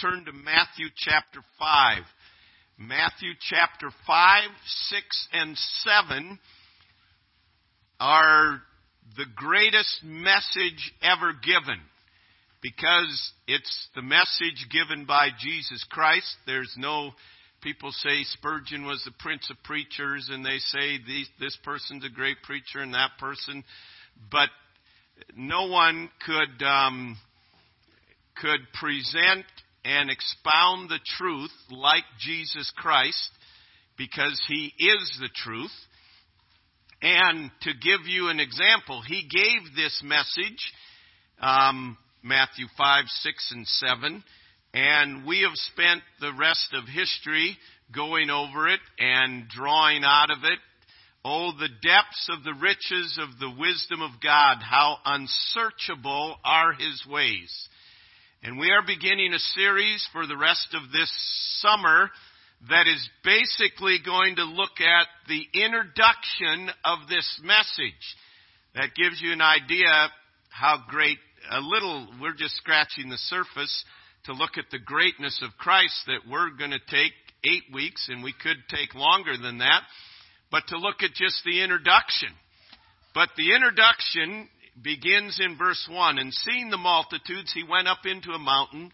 turn to Matthew chapter 5. Matthew chapter 5, 6, and 7 are the greatest message ever given because it's the message given by Jesus Christ. There's no, people say Spurgeon was the prince of preachers and they say these, this person's a great preacher and that person, but no one could, um, could present and expound the truth like Jesus Christ because he is the truth. And to give you an example, he gave this message, um, Matthew 5, 6, and 7, and we have spent the rest of history going over it and drawing out of it. Oh, the depths of the riches of the wisdom of God, how unsearchable are his ways. And we are beginning a series for the rest of this summer that is basically going to look at the introduction of this message. That gives you an idea how great, a little, we're just scratching the surface to look at the greatness of Christ that we're going to take eight weeks, and we could take longer than that, but to look at just the introduction. But the introduction begins in verse 1 And seeing the multitudes, he went up into a mountain.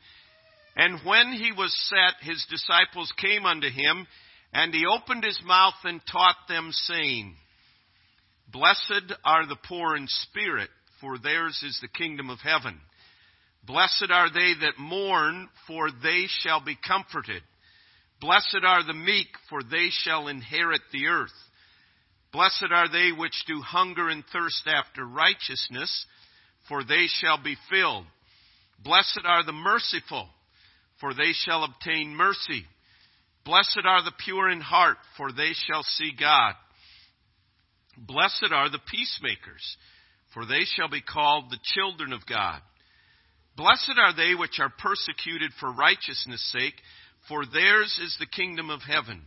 And when he was set, his disciples came unto him, and he opened his mouth and taught them, saying, Blessed are the poor in spirit, for theirs is the kingdom of heaven. Blessed are they that mourn, for they shall be comforted. Blessed are the meek, for they shall inherit the earth. Blessed are they which do hunger and thirst after righteousness, for they shall be filled. Blessed are the merciful, for they shall obtain mercy. Blessed are the pure in heart, for they shall see God. Blessed are the peacemakers, for they shall be called the children of God. Blessed are they which are persecuted for righteousness' sake, for theirs is the kingdom of heaven.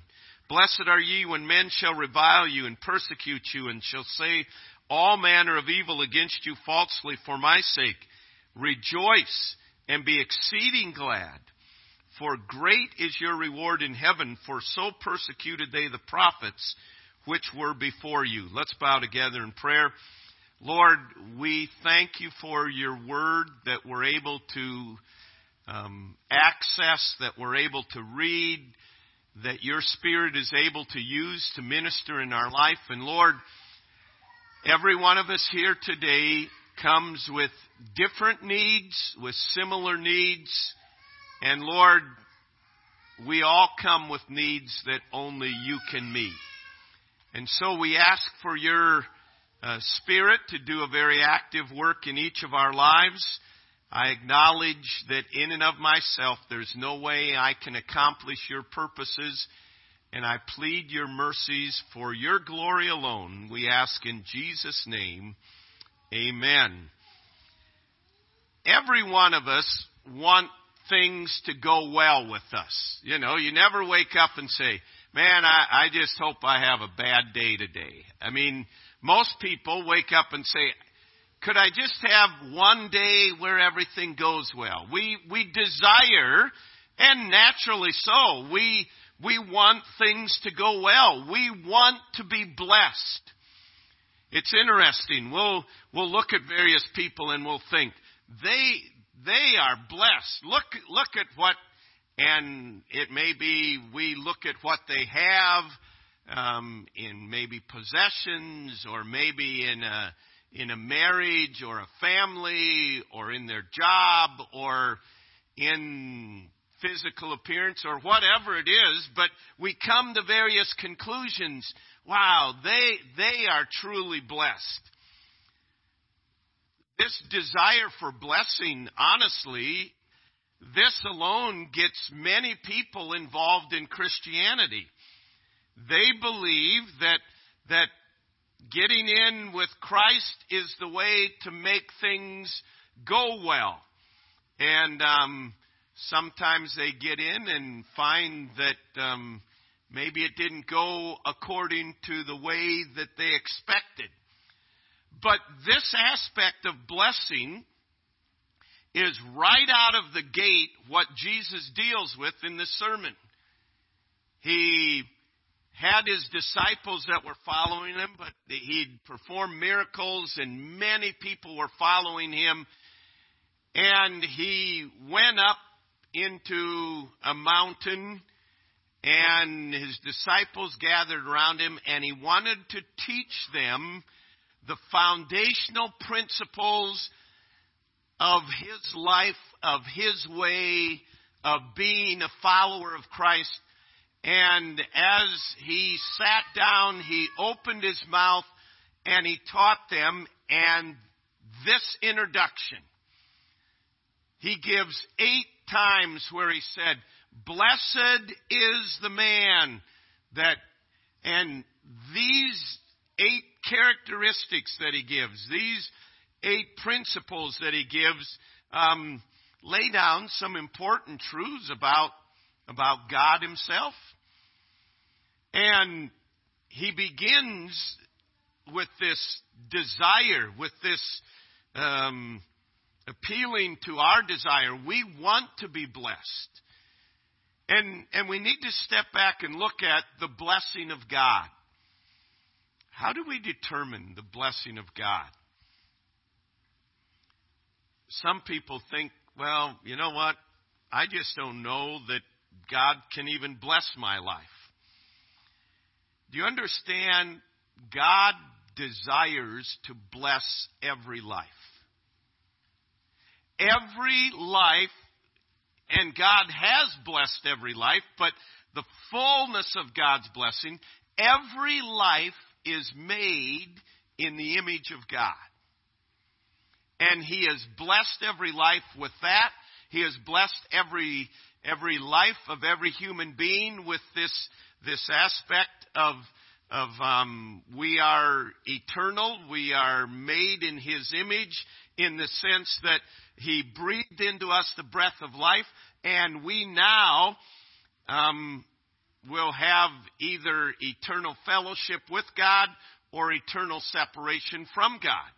Blessed are ye when men shall revile you and persecute you and shall say all manner of evil against you falsely for my sake. Rejoice and be exceeding glad, for great is your reward in heaven, for so persecuted they the prophets which were before you. Let's bow together in prayer. Lord, we thank you for your word that we're able to um, access, that we're able to read, that your Spirit is able to use to minister in our life. And Lord, every one of us here today comes with different needs, with similar needs. And Lord, we all come with needs that only you can meet. And so we ask for your uh, Spirit to do a very active work in each of our lives. I acknowledge that in and of myself, there's no way I can accomplish your purposes, and I plead your mercies for your glory alone. We ask in Jesus' name, Amen. Every one of us want things to go well with us. You know, you never wake up and say, man, I, I just hope I have a bad day today. I mean, most people wake up and say, could I just have one day where everything goes well? We, we desire, and naturally so, we, we want things to go well. We want to be blessed. It's interesting. We'll, we'll look at various people and we'll think, they, they are blessed. Look, look at what, and it may be we look at what they have, um, in maybe possessions or maybe in a, in a marriage or a family or in their job or in physical appearance or whatever it is, but we come to various conclusions. Wow, they, they are truly blessed. This desire for blessing, honestly, this alone gets many people involved in Christianity. They believe that, that getting in with Christ is the way to make things go well. And um, sometimes they get in and find that um, maybe it didn't go according to the way that they expected. But this aspect of blessing is right out of the gate what Jesus deals with in this sermon. He had his disciples that were following him, but he'd performed miracles and many people were following him. And he went up into a mountain and his disciples gathered around him and he wanted to teach them the foundational principles of his life, of his way of being a follower of Christ. And as he sat down, he opened his mouth and he taught them and this introduction. He gives eight times where he said, Blessed is the man that, and these eight characteristics that he gives, these eight principles that he gives, um, lay down some important truths about, about God himself. And he begins with this desire, with this um, appealing to our desire. We want to be blessed. And, and we need to step back and look at the blessing of God. How do we determine the blessing of God? Some people think, well, you know what? I just don't know that God can even bless my life. Do you understand? God desires to bless every life. Every life, and God has blessed every life, but the fullness of God's blessing, every life is made in the image of God. And He has blessed every life with that. He has blessed every, every life of every human being with this, this aspect of, of um, we are eternal. We are made in His image in the sense that He breathed into us the breath of life, and we now um, will have either eternal fellowship with God or eternal separation from God.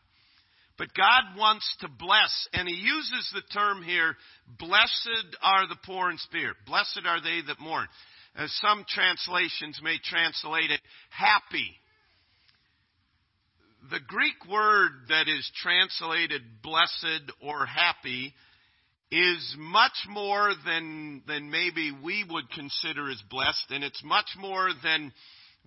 But God wants to bless, and He uses the term here, blessed are the poor in spirit. Blessed are they that mourn. As some translations may translate it, happy. The Greek word that is translated blessed or happy is much more than, than maybe we would consider as blessed, and it's much more than,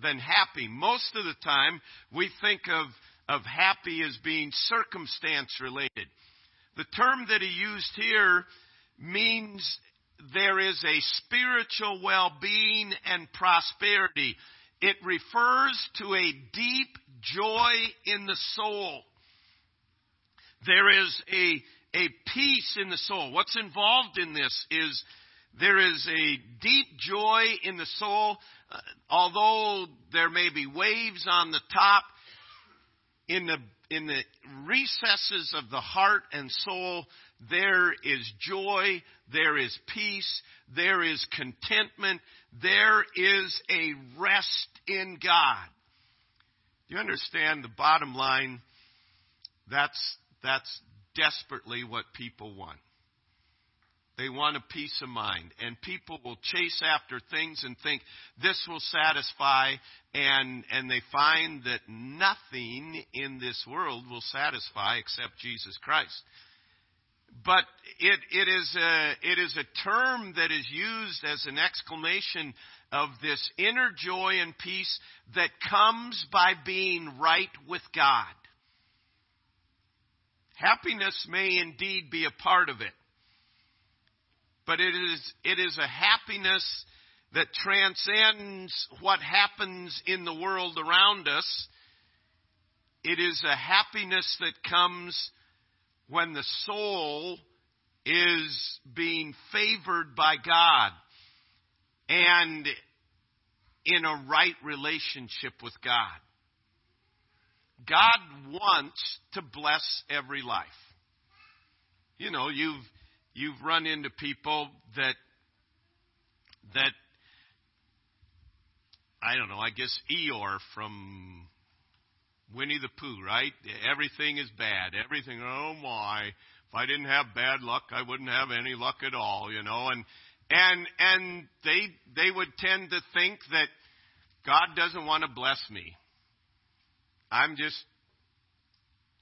than happy. Most of the time, we think of of happy as being circumstance related. The term that he used here means there is a spiritual well being and prosperity. It refers to a deep joy in the soul. There is a, a peace in the soul. What's involved in this is there is a deep joy in the soul. Uh, although there may be waves on the top, in the, in the recesses of the heart and soul, there is joy, there is peace, there is contentment, there is a rest in God. You understand the bottom line? That's, that's desperately what people want. They want a peace of mind. And people will chase after things and think this will satisfy, and, and they find that nothing in this world will satisfy except Jesus Christ. But it, it, is a, it is a term that is used as an exclamation of this inner joy and peace that comes by being right with God. Happiness may indeed be a part of it but it is, it is a happiness that transcends what happens in the world around us. It is a happiness that comes when the soul is being favored by God and in a right relationship with God. God wants to bless every life. You know, you've you've run into people that that I don't know, I guess Eeyore from Winnie the Pooh, right? Everything is bad. Everything, oh my, If I didn't have bad luck, I wouldn't have any luck at all, you know. And and and they they would tend to think that God doesn't want to bless me. I'm just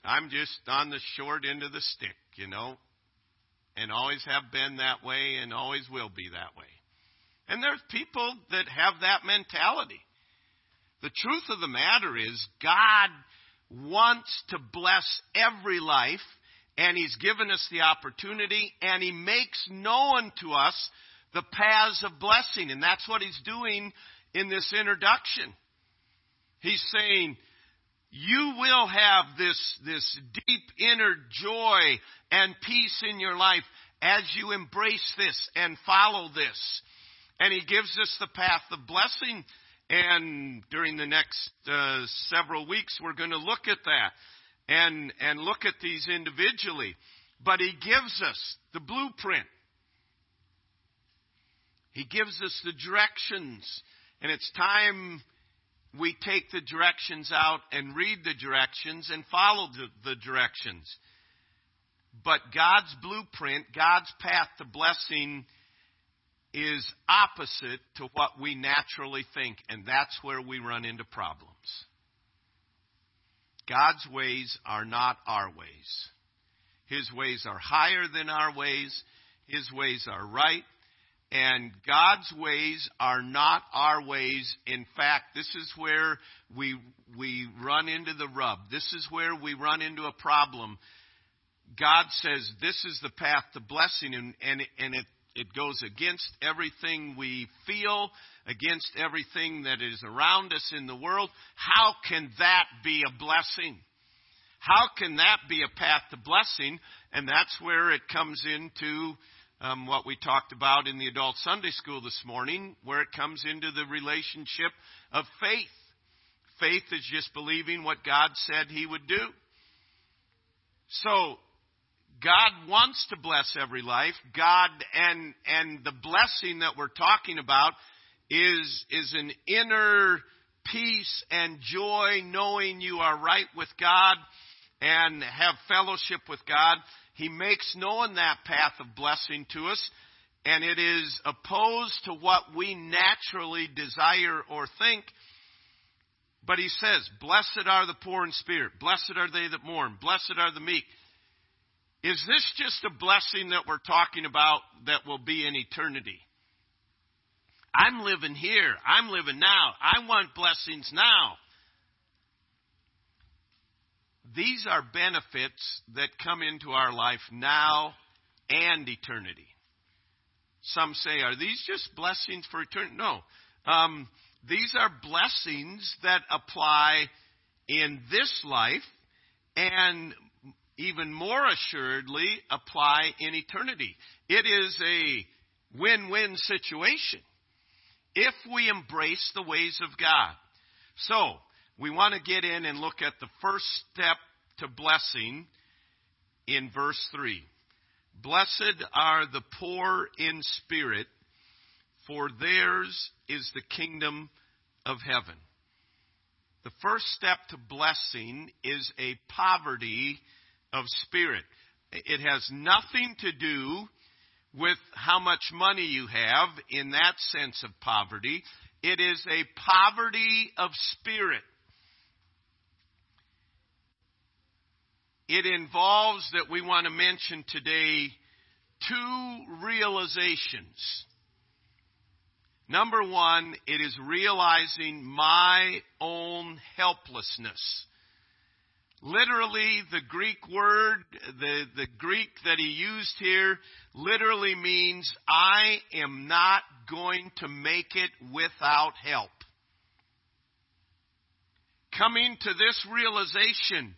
I'm just on the short end of the stick, you know. And always have been that way and always will be that way. And there's people that have that mentality. The truth of the matter is God wants to bless every life and He's given us the opportunity, and He makes known to us the paths of blessing. And that's what He's doing in this introduction. He's saying, you will have this, this deep inner joy and peace in your life as you embrace this and follow this. And He gives us the path of blessing. And during the next uh, several weeks, we're going to look at that and, and look at these individually. But he gives us the blueprint. He gives us the directions. And it's time we take the directions out and read the directions and follow the, the directions. But God's blueprint, God's path to blessing, is opposite to what we naturally think, and that's where we run into problems. God's ways are not our ways. His ways are higher than our ways. His ways are right. And God's ways are not our ways. In fact, this is where we, we run into the rub. This is where we run into a problem. God says this is the path to blessing, and, and, and it, it goes against everything we feel, against everything that is around us in the world. How can that be a blessing? How can that be a path to blessing? And that's where it comes into um, what we talked about in the adult Sunday school this morning, where it comes into the relationship of faith. Faith is just believing what God said He would do. So, God wants to bless every life. God and and the blessing that we're talking about is, is an inner peace and joy knowing you are right with God and have fellowship with God. He makes known that path of blessing to us, and it is opposed to what we naturally desire or think. But he says, Blessed are the poor in spirit, blessed are they that mourn, blessed are the meek. Is this just a blessing that we're talking about that will be in eternity? I'm living here. I'm living now. I want blessings now. These are benefits that come into our life now and eternity. Some say, are these just blessings for eternity? No. Um, these are blessings that apply in this life and even more assuredly apply in eternity. It is a win win situation if we embrace the ways of God. So, we want to get in and look at the first step to blessing in verse 3. Blessed are the poor in spirit, for theirs is the kingdom of heaven. The first step to blessing is a poverty of spirit. It has nothing to do with how much money you have in that sense of poverty. It is a poverty of spirit. It involves that we want to mention today two realizations. Number one, it is realizing my own helplessness. Literally, the Greek word, the, the Greek that he used here, literally means, I am not going to make it without help. Coming to this realization,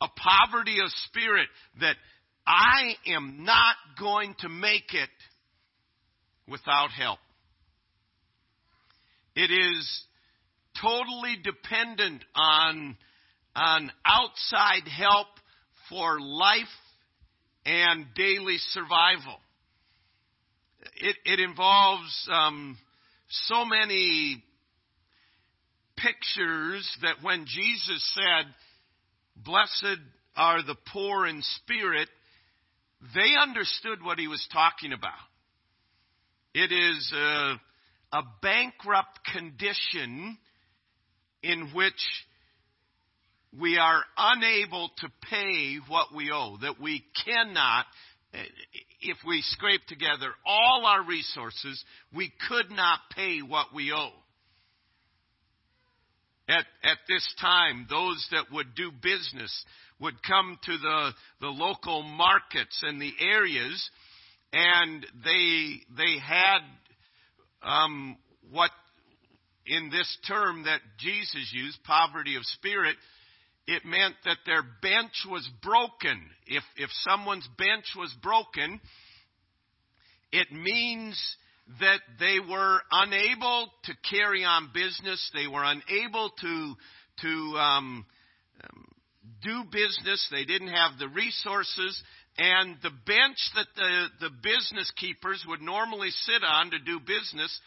a poverty of spirit, that I am not going to make it without help. It is totally dependent on on outside help for life and daily survival. It, it involves um, so many pictures that when Jesus said, Blessed are the poor in spirit, they understood what he was talking about. It is a, a bankrupt condition in which we are unable to pay what we owe, that we cannot, if we scrape together all our resources, we could not pay what we owe. At, at this time, those that would do business would come to the, the local markets and the areas, and they, they had um, what in this term that Jesus used, poverty of spirit, it meant that their bench was broken. If, if someone's bench was broken, it means that they were unable to carry on business. They were unable to, to um, um, do business. They didn't have the resources. And the bench that the, the business keepers would normally sit on to do business,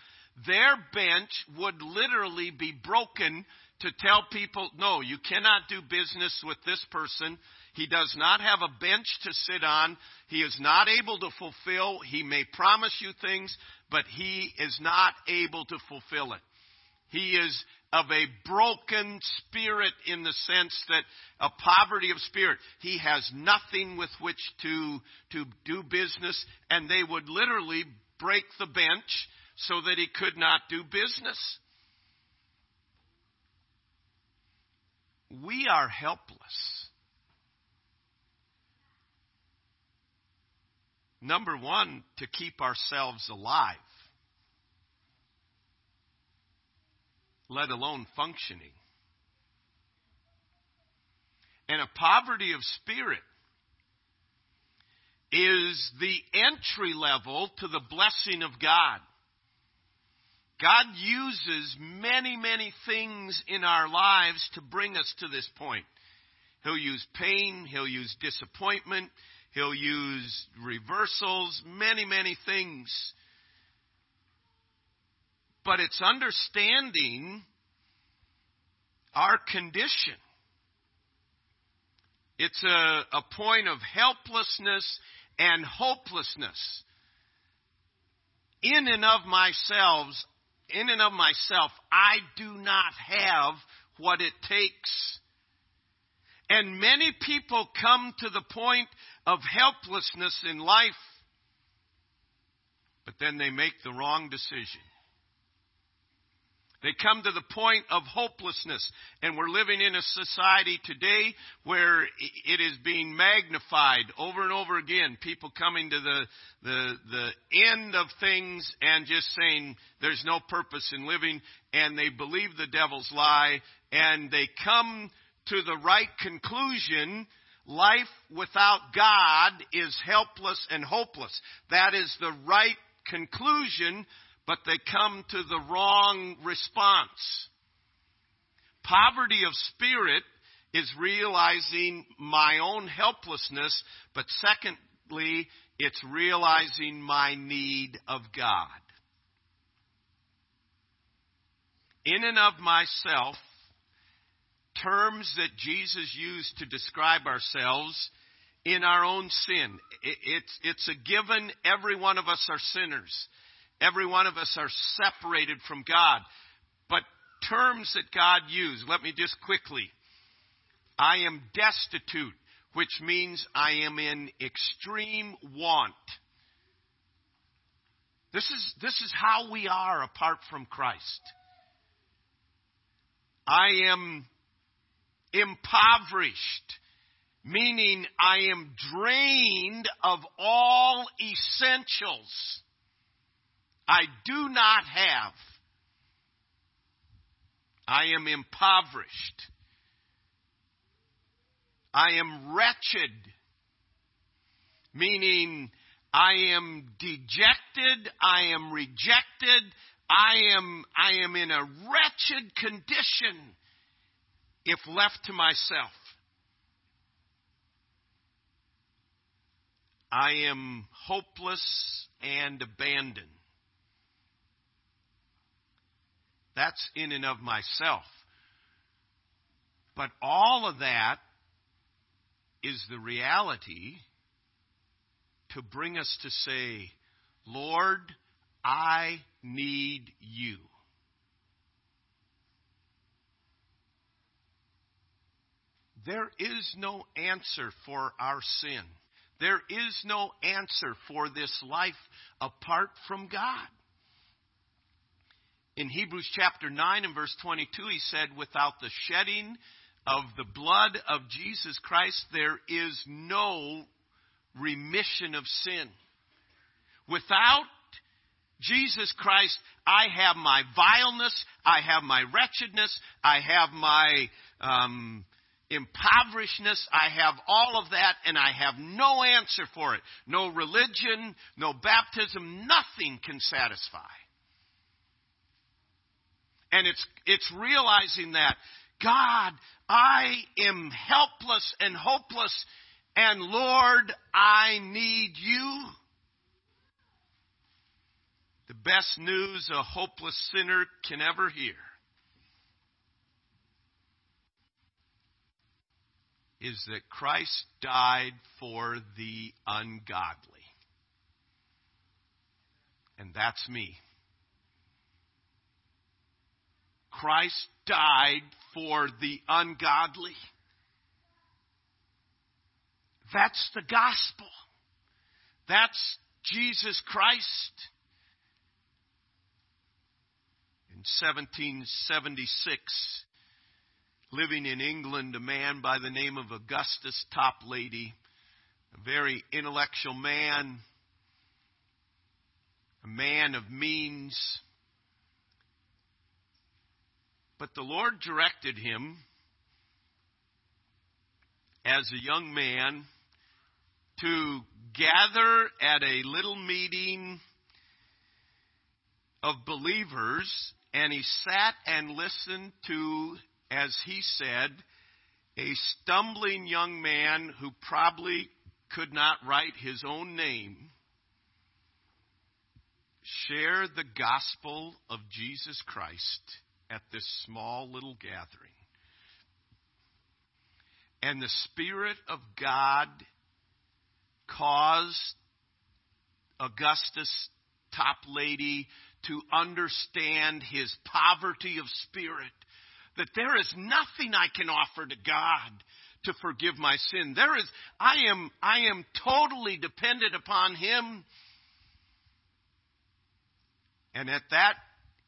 their bench would literally be broken to tell people, no, you cannot do business with this person. He does not have a bench to sit on. He is not able to fulfill. He may promise you things, but he is not able to fulfill it. He is of a broken spirit in the sense that a poverty of spirit. He has nothing with which to, to do business, and they would literally break the bench so that he could not do business. We are helpless. Number one, to keep ourselves alive, let alone functioning. And a poverty of spirit is the entry level to the blessing of God. God uses many, many things in our lives to bring us to this point. He'll use pain, he'll use disappointment, he'll use reversals, many, many things. But it's understanding our condition. It's a, a point of helplessness and hopelessness. In and of myself, in and of myself, I do not have what it takes. And many people come to the point of helplessness in life, but then they make the wrong decision. They come to the point of hopelessness. And we're living in a society today where it is being magnified over and over again. People coming to the, the, the end of things and just saying there's no purpose in living. And they believe the devil's lie. And they come to the right conclusion life without God is helpless and hopeless. That is the right conclusion but they come to the wrong response. Poverty of spirit is realizing my own helplessness, but secondly, it's realizing my need of God. In and of myself, terms that Jesus used to describe ourselves in our own sin. It's, it's a given. Every one of us are sinners. Every one of us are separated from God. But terms that God used, let me just quickly. I am destitute, which means I am in extreme want. This is, this is how we are apart from Christ. I am impoverished, meaning I am drained of all essentials. I do not have. I am impoverished. I am wretched, meaning I am dejected, I am rejected, I am, I am in a wretched condition if left to myself. I am hopeless and abandoned. That's in and of myself. But all of that is the reality to bring us to say, Lord, I need you. There is no answer for our sin. There is no answer for this life apart from God. In Hebrews chapter 9 and verse 22, he said, Without the shedding of the blood of Jesus Christ, there is no remission of sin. Without Jesus Christ, I have my vileness, I have my wretchedness, I have my um, impoverishedness, I have all of that, and I have no answer for it. No religion, no baptism, nothing can satisfy. And it's, it's realizing that, God, I am helpless and hopeless, and Lord, I need you. The best news a hopeless sinner can ever hear is that Christ died for the ungodly. And that's me. Christ died for the ungodly. That's the gospel. That's Jesus Christ. In 1776, living in England, a man by the name of Augustus Toplady, a very intellectual man, a man of means. But the Lord directed him as a young man to gather at a little meeting of believers, and he sat and listened to as he said, a stumbling young man who probably could not write his own name share the gospel of Jesus Christ at this small little gathering. And the Spirit of God caused Augustus Toplady to understand his poverty of spirit that there is nothing I can offer to God to forgive my sin. There is, I am, I am totally dependent upon Him. And at that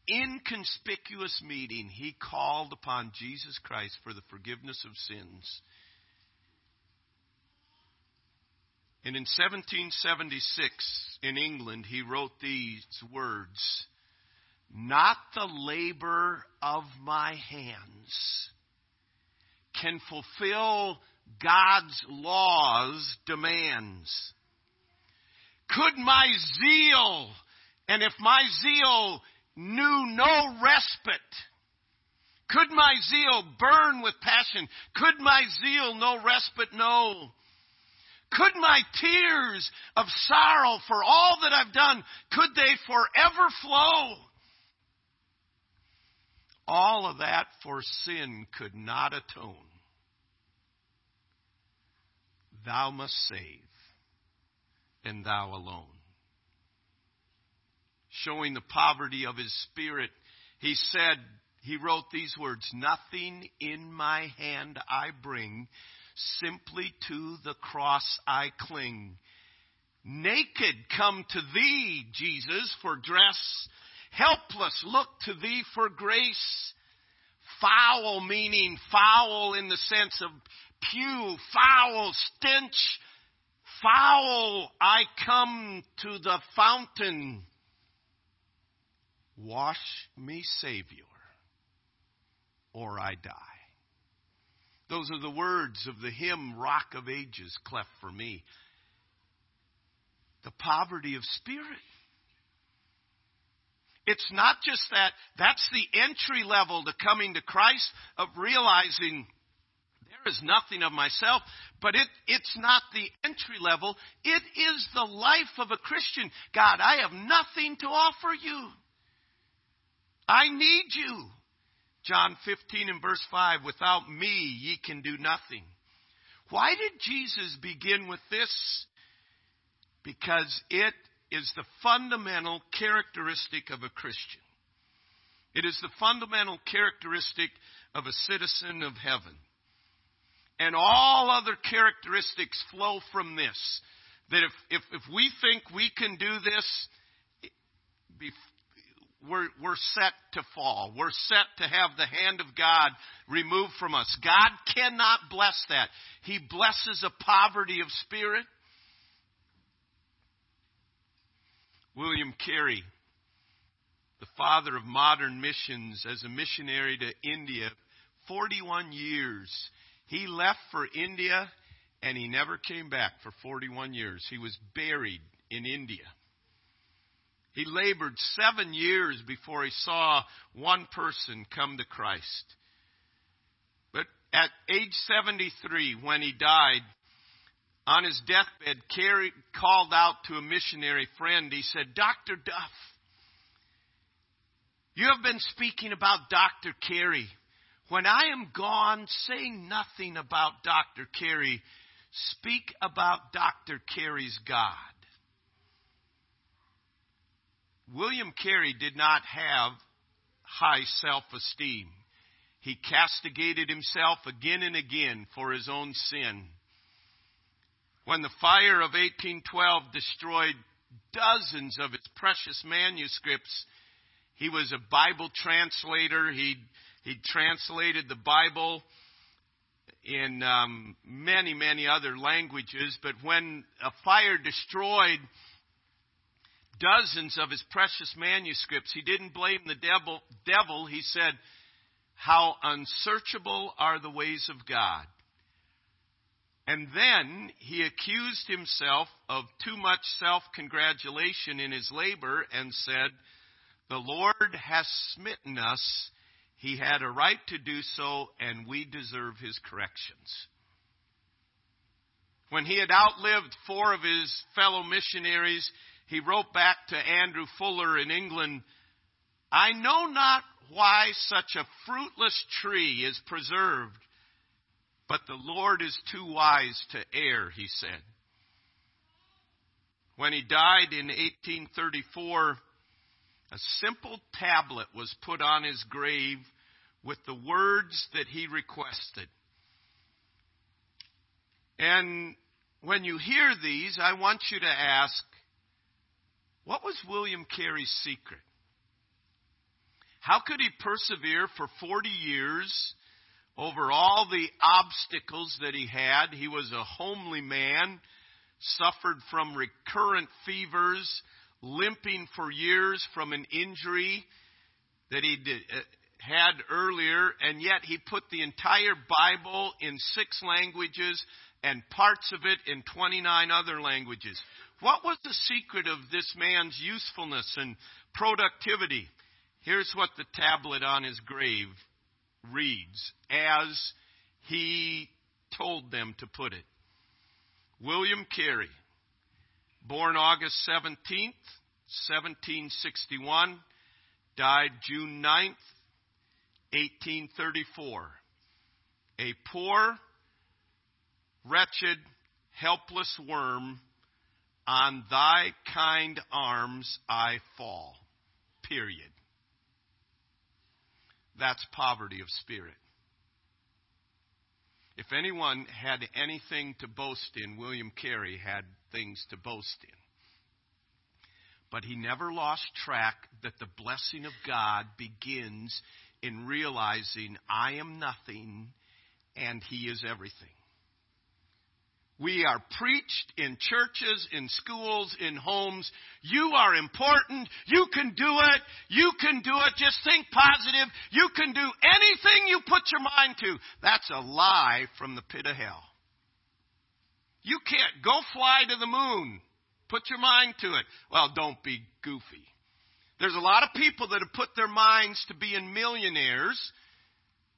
inconspicuous meeting, he called upon Jesus Christ for the forgiveness of sins. And in 1776, in England, he wrote these words not the labor of my hands can fulfill God's law's demands. Could my zeal, and if my zeal knew no respite, could my zeal burn with passion? Could my zeal no respite know? Could my tears of sorrow for all that I've done, could they forever flow? All of that for sin could not atone. Thou must save, and thou alone. Showing the poverty of his spirit, he said, he wrote these words Nothing in my hand I bring, simply to the cross I cling. Naked come to thee, Jesus, for dress helpless look to thee for grace. Foul meaning foul in the sense of pew, foul stench. Foul, I come to the fountain. Wash me, Savior, or I die. Those are the words of the hymn, Rock of Ages, cleft for me. The poverty of spirit. It's not just that, that's the entry level to coming to Christ, of realizing there is nothing of myself, but it, it's not the entry level. It is the life of a Christian. God, I have nothing to offer you. I need you. John 15 and verse 5 Without me, ye can do nothing. Why did Jesus begin with this? because it is the fundamental characteristic of a Christian. It is the fundamental characteristic of a citizen of heaven. And all other characteristics flow from this. That if, if, if we think we can do this, we're, we're set to fall. We're set to have the hand of God removed from us. God cannot bless that. He blesses a poverty of spirit. William Carey, the father of modern missions, as a missionary to India, 41 years. He left for India and he never came back for 41 years. He was buried in India. He labored seven years before he saw one person come to Christ. But at age 73, when he died, on his deathbed, Carey called out to a missionary friend. He said, Dr. Duff, you have been speaking about Dr. Carey. When I am gone, say nothing about Dr. Carey. Speak about Dr. Carey's God. William Carey did not have high self esteem. He castigated himself again and again for his own sin. When the fire of 1812 destroyed dozens of his precious manuscripts, he was a Bible translator. He he translated the Bible in um, many, many other languages. But when a fire destroyed dozens of his precious manuscripts. He didn't blame the devil, devil. He said, How unsearchable are the ways of God. And then he accused himself of too much self congratulation in his labor and said, The Lord has smitten us. He had a right to do so, and we deserve his corrections. When he had outlived four of his fellow missionaries, he wrote back to Andrew Fuller in England, I know not why such a fruitless tree is preserved, but the Lord is too wise to err, he said. When he died in 1834, a simple tablet was put on his grave with the words that he requested. And when you hear these, I want you to ask, what was William Carey's secret? How could he persevere for 40 years over all the obstacles that he had? He was a homely man, suffered from recurrent fevers, limping for years from an injury that he did, uh, had earlier, and yet he put the entire Bible in six languages and parts of it in 29 other languages. What was the secret of this man's usefulness and productivity? Here's what the tablet on his grave reads as he told them to put it. William Carey, born August 17th, 1761, died June 9th, 1834. A poor, wretched, helpless worm on thy kind arms I fall. Period. That's poverty of spirit. If anyone had anything to boast in, William Carey had things to boast in. But he never lost track that the blessing of God begins in realizing I am nothing and he is everything. We are preached in churches, in schools, in homes. You are important. You can do it. You can do it. Just think positive. You can do anything you put your mind to. That's a lie from the pit of hell. You can't go fly to the moon. Put your mind to it. Well, don't be goofy. There's a lot of people that have put their minds to being millionaires.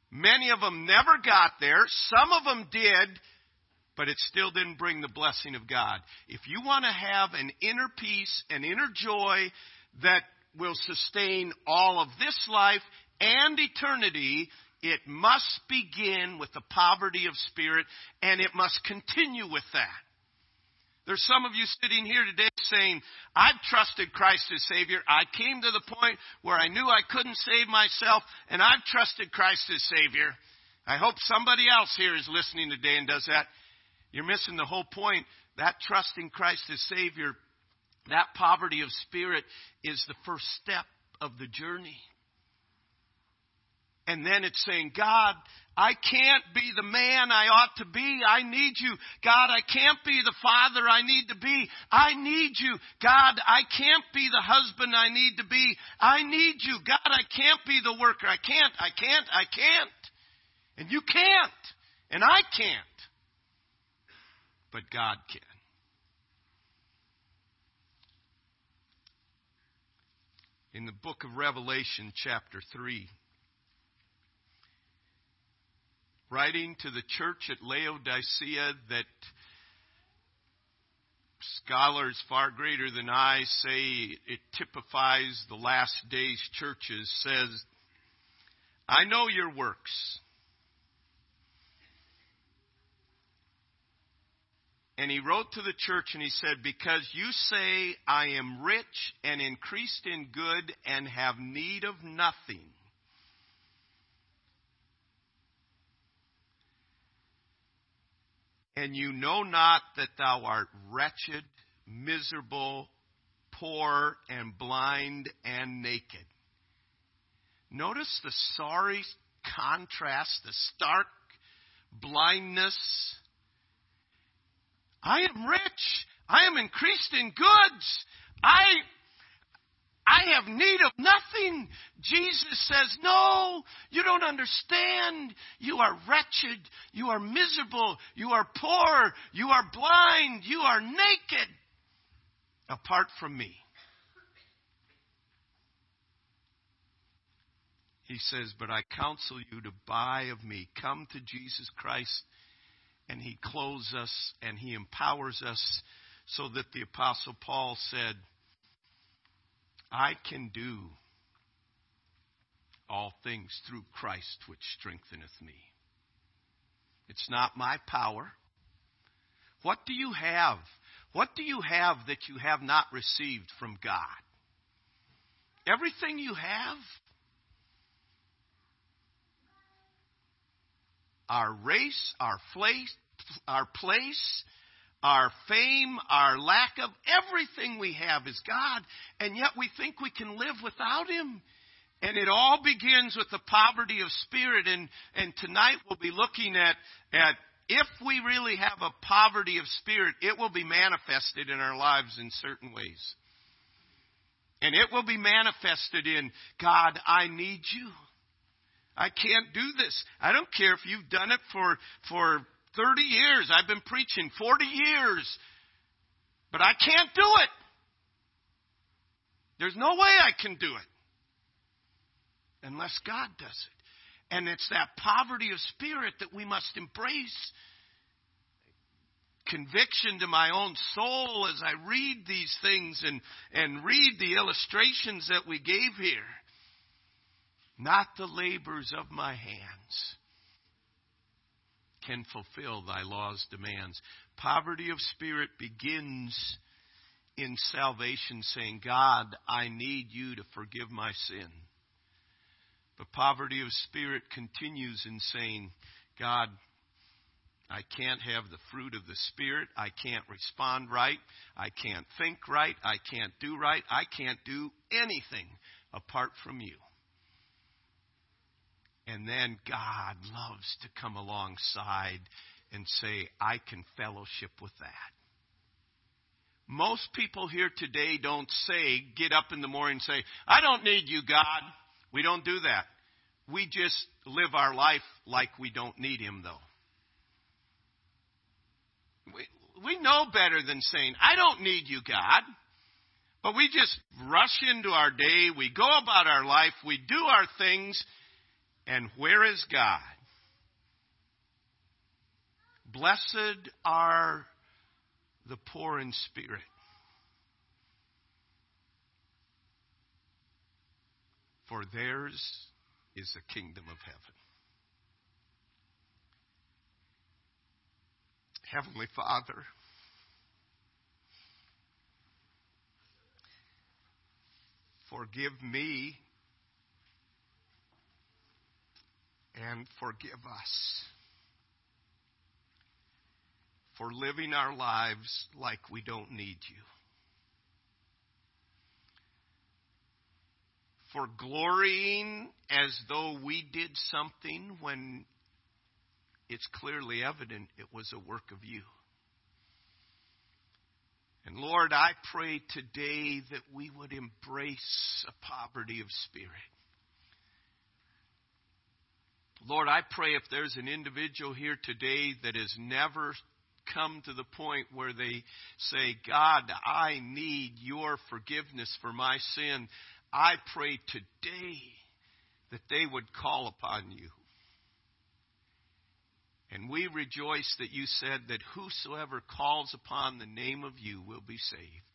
Many of them never got there. Some of them did but it still didn't bring the blessing of God. If you want to have an inner peace, an inner joy that will sustain all of this life and eternity, it must begin with the poverty of spirit and it must continue with that. There's some of you sitting here today saying, I've trusted Christ as Savior. I came to the point where I knew I couldn't save myself, and I've trusted Christ as Savior. I hope somebody else here is listening today and does that. You're missing the whole point. That trusting Christ as Savior, that poverty of spirit is the first step of the journey. And then it's saying, God, I can't be the man I ought to be. I need you. God, I can't be the father I need to be. I need you. God, I can't be the husband I need to be. I need you. God, I can't be the worker. I can't, I can't, I can't. And you can't. And I can't. But God can. In the book of Revelation, chapter 3, writing to the church at Laodicea that scholars far greater than I say it typifies the last days churches says, I know your works. And he wrote to the church and he said, Because you say, I am rich and increased in good and have need of nothing and you know not that thou art wretched, miserable, poor, and blind and naked. Notice the sorry contrast, the stark blindness. I am rich. I am increased in goods. I I have need of nothing. Jesus says, No, you don't understand. You are wretched. You are miserable. You are poor. You are blind. You are naked apart from me. He says, But I counsel you to buy of me. Come to Jesus Christ, and He clothes us and He empowers us so that the Apostle Paul said, I can do all things through Christ which strengtheneth me. It's not my power. What do you have? What do you have that you have not received from God? Everything you have. Our race, our place, our place, our fame, our lack of everything we have is God, and yet we think we can live without Him. And it all begins with the poverty of spirit. And, and tonight we'll be looking at, at if we really have a poverty of spirit, it will be manifested in our lives in certain ways. And it will be manifested in God, I need you. I can't do this. I don't care if you've done it for, for 30 years. I've been preaching 40 years. But I can't do it. There's no way I can do it unless God does it. And it's that poverty of spirit that we must embrace. Conviction to my own soul as I read these things and, and read the illustrations that we gave here. Not the labors of my hands can fulfill thy law's demands. Poverty of spirit begins in salvation, saying, God, I need you to forgive my sin. But poverty of spirit continues in saying, God, I can't have the fruit of the Spirit. I can't respond right. I can't think right. I can't do right. I can't do anything apart from you. And then God loves to come alongside and say, I can fellowship with that. Most people here today don't say, get up in the morning and say, I don't need you, God. We don't do that. We just live our life like we don't need Him, though. We, we know better than saying, I don't need you, God. But we just rush into our day. We go about our life. We do our things. And where is God? Blessed are the poor in spirit. For theirs is the kingdom of heaven. Heavenly Father, forgive me and forgive us for living our lives like we don't need you. For glorying as though we did something when it's clearly evident it was a work of you. And Lord, I pray today that we would embrace a poverty of spirit. Lord, I pray if there's an individual here today that has never come to the point where they say, God, I need your forgiveness for my sin, I pray today that they would call upon you. And we rejoice that you said that whosoever calls upon the name of you will be saved.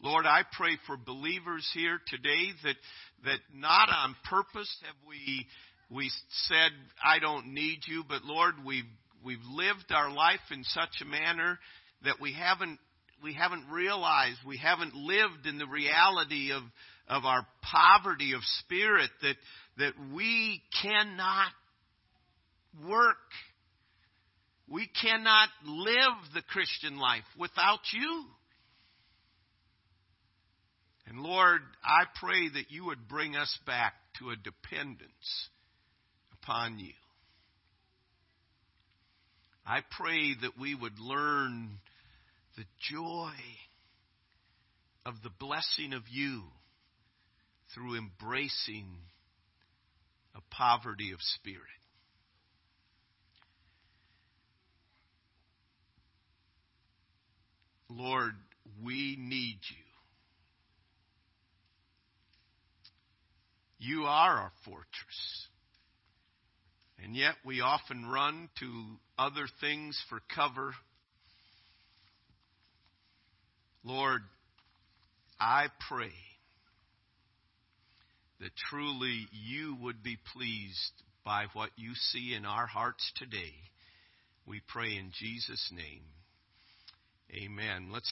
Lord, I pray for believers here today that, that not on purpose have we, we said, I don't need you, but Lord, we've, we've lived our life in such a manner that we haven't, we haven't realized, we haven't lived in the reality of, of our poverty of spirit that, that we cannot work we cannot live the Christian life without you. And Lord, I pray that you would bring us back to a dependence upon you. I pray that we would learn the joy of the blessing of you through embracing a poverty of spirit. Lord, we need you. You are our fortress. And yet we often run to other things for cover. Lord, I pray that truly you would be pleased by what you see in our hearts today. We pray in Jesus' name. Amen. Let's